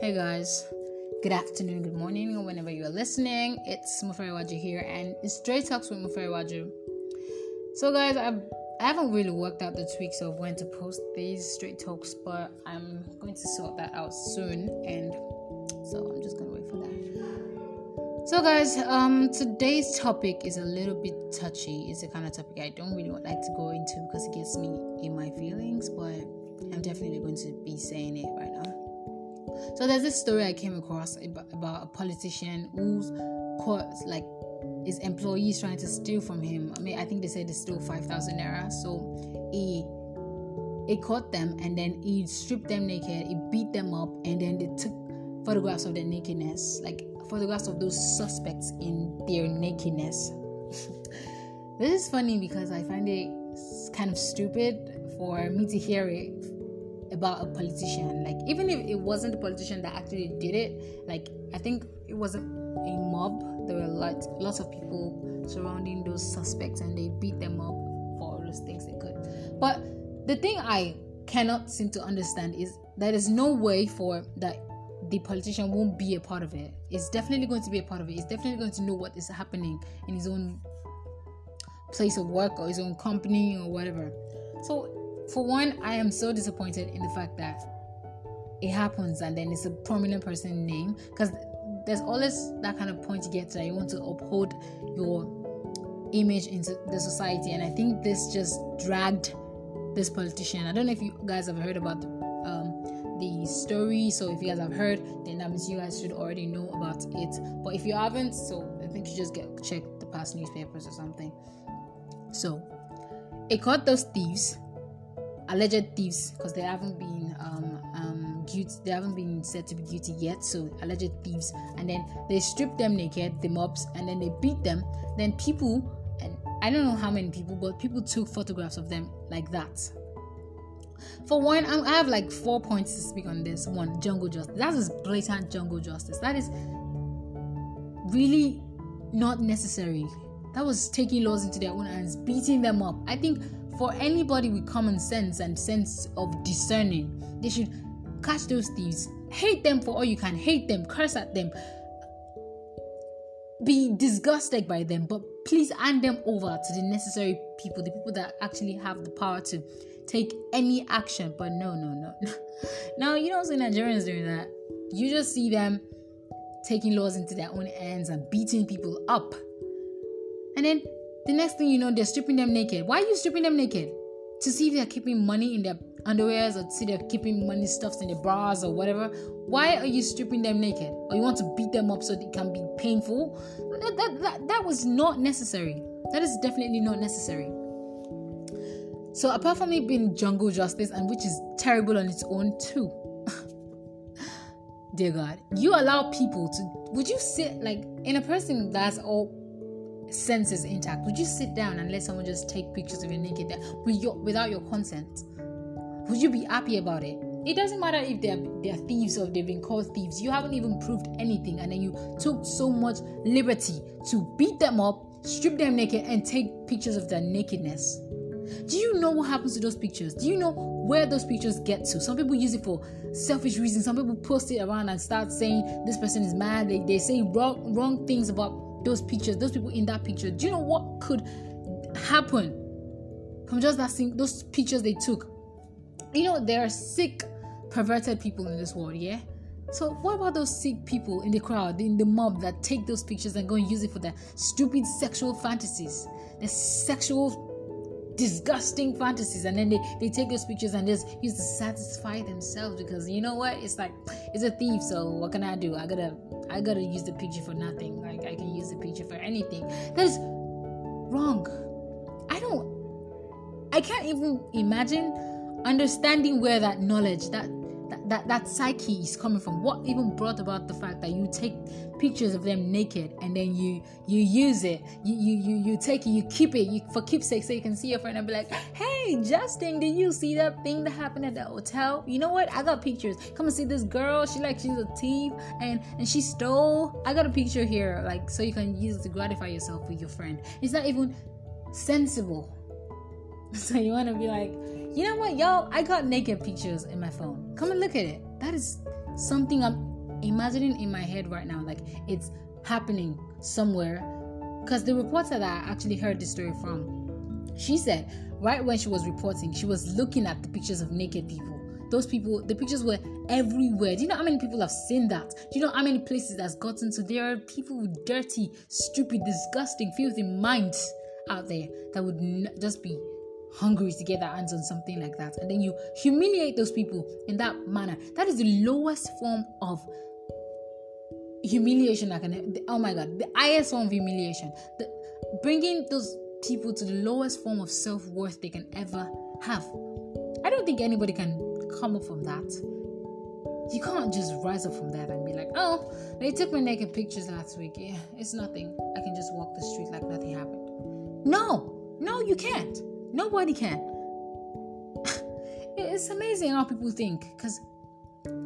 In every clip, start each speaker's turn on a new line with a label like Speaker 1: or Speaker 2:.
Speaker 1: Hey guys, good afternoon, good morning, or whenever you're listening. It's Mufari Waju here, and it's Straight Talks with Mufari Waju. So, guys, I've, I haven't really worked out the tweaks of when to post these straight talks, but I'm going to sort that out soon, and so I'm just gonna wait for that. So, guys, um, today's topic is a little bit touchy. It's the kind of topic I don't really like to go into because it gets me in my feelings, but I'm definitely going to be saying it right. So there's this story I came across about, a politician who's caught like his employees trying to steal from him. I mean, I think they said they stole five thousand naira. So he he caught them and then he stripped them naked. He beat them up and then they took photographs of their nakedness, like photographs of those suspects in their nakedness. this is funny because I find it kind of stupid for me to hear it about a politician. Like even if it wasn't the politician that actually did it, like I think it was a, a mob. There were lots lots of people surrounding those suspects and they beat them up for all those things they could. But the thing I cannot seem to understand is that there is no way for that the politician won't be a part of it. It's definitely going to be a part of it. He's definitely going to know what is happening in his own place of work or his own company or whatever. So for one, I am so disappointed in the fact that it happens and then it's a prominent person name because there's always that kind of point you get to that you want to uphold your image into the society. And i think this just dragged this politician. I don't know if you guys have heard about um, the story. So if you guys have heard then that means you guys should already know about it. But if you haven't so i think you just get check the past newspapers or something. So it caught those thieves alleged thieves because they haven't been um, um, guilty, they haven't been said to be guilty yet. So alleged thieves, and then they strip them naked, the mobs, and then they beat them. Then people, and I don't know how many people, but people took photographs of them like that. For one, I have like four points to speak on this. One, jungle justice. That is blatant jungle justice. That is really not necessary. That was taking laws into their own hands, beating them up. I think for anybody with common sense and sense of discerning, they should catch those thieves, hate them for all you can, hate them, curse at them, be disgusted by them, but please hand them over to the necessary people, the people that actually have the power to take any action. But no, no, no. now, you don't see Nigerians doing that. You just see them taking laws into their own hands and beating people up. And then the next thing you know, they're stripping them naked. Why are you stripping them naked? To see if they're keeping money in their underwears or to see they're keeping money stuffed in their bras or whatever. Why are you stripping them naked? Or you want to beat them up so it can be painful? That, that, that, that was not necessary. That is definitely not necessary. So apart from it being jungle justice and which is terrible on its own too. Dear God, you allow people to would you sit like in a person that's all senses intact, would you sit down and let someone just take pictures of your naked with your, without your consent? Would you be happy about it? It doesn't matter if they're they're thieves or they've been called thieves. You haven't even proved anything, and then you took so much liberty to beat them up, strip them naked, and take pictures of their nakedness. Do you know what happens to those pictures? Do you know where those pictures get to? Some people use it for selfish reasons. Some people post it around and start saying this person is mad. They, they say wrong wrong things about those pictures, those people in that picture, do you know what could happen from just that thing, those pictures they took? You know, there are sick, perverted people in this world, yeah? So what about those sick people in the crowd, in the mob that take those pictures and go and use it for their stupid sexual fantasies, their sexual disgusting fantasies and then they, they take those pictures and just use to satisfy themselves because you know what? It's like it's a thief so what can i do? I gotta i gotta use the picture for nothing. Like i can use the picture for anything. That's wrong. I don't i can't even imagine understanding where that knowledge that that, that, psyche is coming from. What even brought about the fact that you take pictures of them naked and then you you use it? You you you, you take it you keep it you for keepsake so you can see your friend and be like hey justin did you see that thing that happened at the hotel? You know what? I got pictures. Come and see this girl. She like she's a thief and and she stole. I got a picture here like so you can use it to gratify yourself with your friend. It's not even sensible. So you want to be like you know what, y'all? I got naked pictures in my phone. Come and look at it. That is something I'm imagining in my head right now, like it's happening somewhere. Because the reporter that I actually heard the story from, she said right when she was reporting, she was looking at the pictures of naked people. Those people, the pictures were everywhere. Do you know how many people have seen that? Do you know how many places that's gotten to? There are people with dirty, stupid, disgusting, filthy minds out there that would n- just be hungry to get their hands on something like that. And then you humiliate those people in that manner. That is the lowest form of humiliation I can. Oh my god, the highest form of humiliation. The, bringing those people to the lowest form of self worth they can ever have. I don't think anybody can come up from that. You can't just rise up from that and be like, oh, they took my naked pictures last week. Yeah, it's nothing. I can just walk the street like nothing happened. No, no, you can't. Nobody can. it's amazing how people think because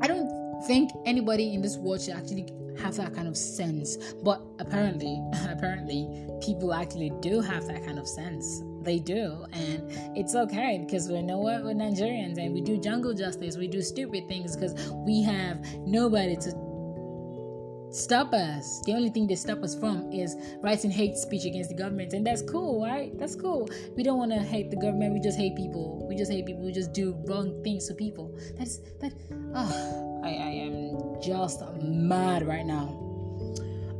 Speaker 1: I don't think anybody in this world should actually have that kind of sense. But apparently, apparently, people actually do have that kind of sense. They do, and it's okay because we know what we're Nigerians and we do jungle justice. We do stupid things because we have nobody to stop us. The only thing they stop us from is writing hate speech against the government, and that's cool, right? That's cool. We don't want to hate the government. We just hate people. We just hate people. We just do wrong things to people. That's that. Oh, I, I am just mad right now.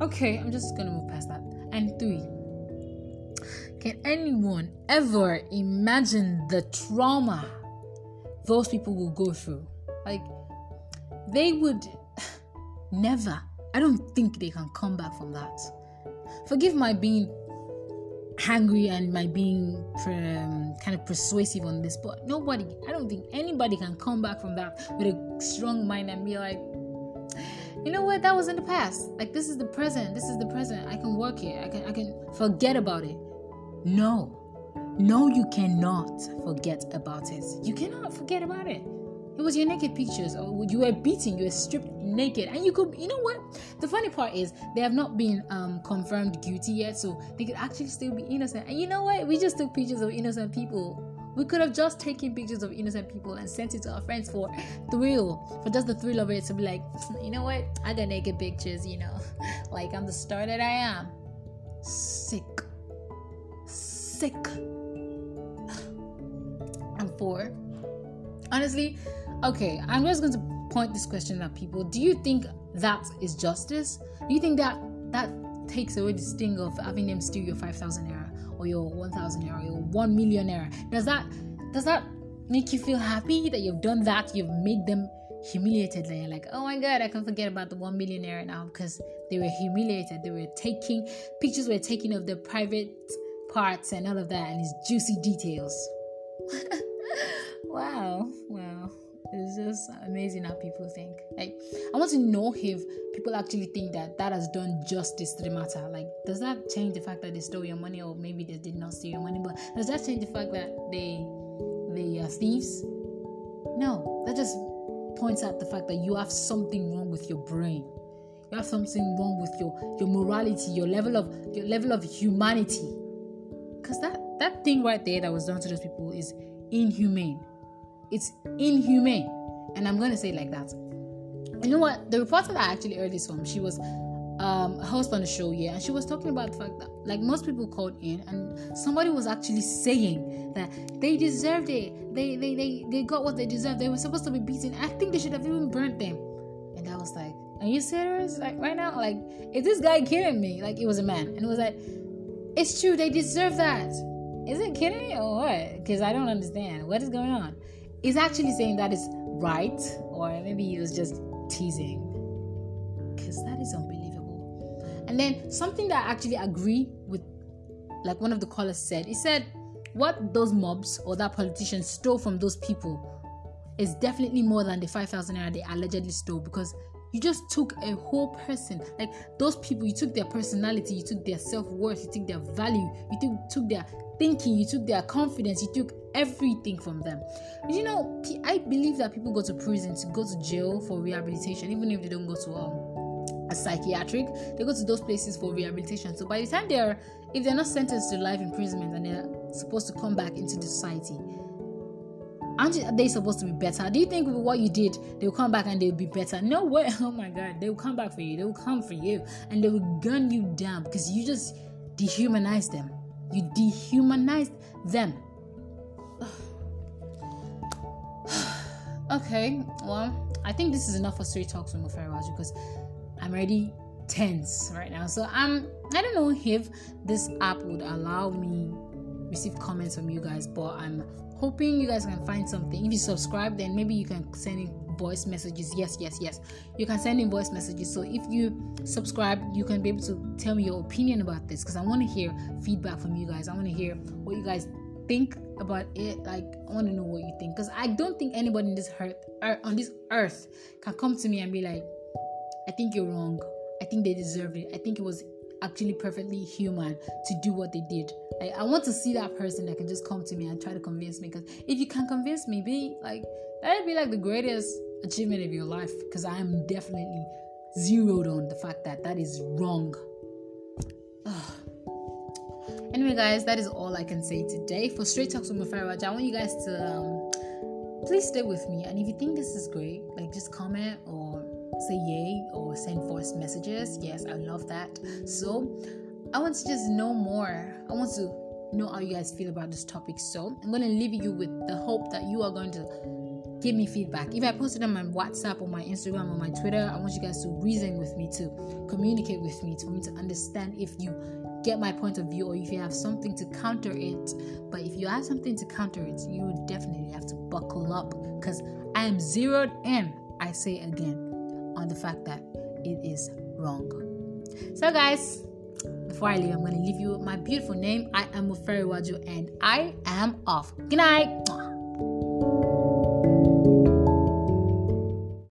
Speaker 1: Okay, I'm just gonna move past that. And three. Can anyone ever imagine the trauma those people will go through? Like, they would never I don't think they can come back from that. Forgive my being angry and my being um, kind of persuasive on this, but nobody, I don't think anybody can come back from that with a strong mind and be like, you know what, that was in the past. Like this is the present. This is the present. I can work here. I can I can forget about it. No. No, you cannot forget about it. You cannot forget about it. It was your naked pictures, or you were beaten, you were stripped naked, and you could, you know what? The funny part is they have not been um, confirmed guilty yet, so they could actually still be innocent. And you know what? We just took pictures of innocent people. We could have just taken pictures of innocent people and sent it to our friends for thrill, for just the thrill of it to be like, you know what? I got naked pictures, you know, like I'm the star that I am. Sick, sick. I'm four, honestly, okay, I'm just going to point this question at people. Do you think that is justice? Do you think that that takes away the sting of having them steal your 5,000 naira or your 1,000 naira or your 1 million naira? Does that does that make you feel happy that you've done that? You've made them humiliated. Like, like, oh my god, I can forget about the 1 million naira now because they were humiliated. They were taking pictures were taken of their private parts and all of that and its juicy details. wow, wow. It's just amazing how people think. Like, I want to know if people actually think that that has done justice to the matter. Like, does that change the fact that they stole your money, or maybe they did not steal your money? But does that change the fact that they they are thieves? No, that just points out the fact that you have something wrong with your brain. You have something wrong with your your morality, your level of your level of humanity. Because that that thing right there that was done to those people is inhumane. It's inhumane. And I'm going to say like that. You know what? The reporter that I actually heard this from, she was um, a host on the show, yeah, and she was talking about the fact that, like, most people called in, and somebody was actually saying that they deserved it. They, they, they, they got what they deserved. They were supposed to be beaten. I think they should have even burnt them. And I was like, Are you serious? Like, right now? Like, is this guy kidding me? Like, it was a man. And it was like, It's true. They deserve that. Is it kidding me or what? Because I don't understand. What is going on? Is actually saying that is right, or maybe he was just teasing. Because that is unbelievable. And then something that I actually agree with, like one of the callers said, he said, what those mobs or that politician stole from those people is definitely more than the 5,000 naira they allegedly stole because you just took a whole person. Like those people, you took their personality, you took their self worth, you took their value, you took, took their thinking, you took their confidence, you took everything from them. You know, I believe that people go to prison to go to jail for rehabilitation, even if they don't go to um, a psychiatric, they go to those places for rehabilitation. So by the time they're, if they're not sentenced to life imprisonment and they're supposed to come back into the society, aren't they supposed to be better? Do you think with what you did, they'll come back and they'll be better? No way. Oh my god, they will come back for you. They will come for you and they will gun you down because you just dehumanized them. You dehumanized them. okay, well, I think this is enough for straight talks with Mufaraj because I'm already tense right now. So I'm I don't know if this app would allow me receive comments from you guys, but I'm hoping you guys can find something. If you subscribe, then maybe you can send in voice messages. Yes, yes, yes. You can send in voice messages. So if you subscribe, you can be able to tell me your opinion about this because I want to hear feedback from you guys. I want to hear what you guys think about it. Like I want to know what you think because I don't think anybody in this earth, er, on this earth can come to me and be like, "I think you're wrong. I think they deserved it. I think it was actually perfectly human to do what they did. Like I want to see that person that can just come to me and try to convince me. Because if you can convince me, be like that'd be like the greatest achievement of your life. Because I am definitely zeroed on the fact that that is wrong. Anyway, guys, that is all I can say today for Straight Talks with Mufari I want you guys to um, please stay with me. And if you think this is great, like just comment or say yay or send voice messages. Yes, I love that. So I want to just know more. I want to know how you guys feel about this topic. So I'm going to leave you with the hope that you are going to give me feedback. If I post it on my WhatsApp or my Instagram or my Twitter, I want you guys to reason with me, to communicate with me, for me to understand if you get my point of view or if you have something to counter it. But if you have something to counter it, you definitely have to buckle up because I am zeroed in. I say again on the fact that it is wrong. So, guys, before I leave, I'm going to leave you my beautiful name. I am Muferi and I am off. Good night.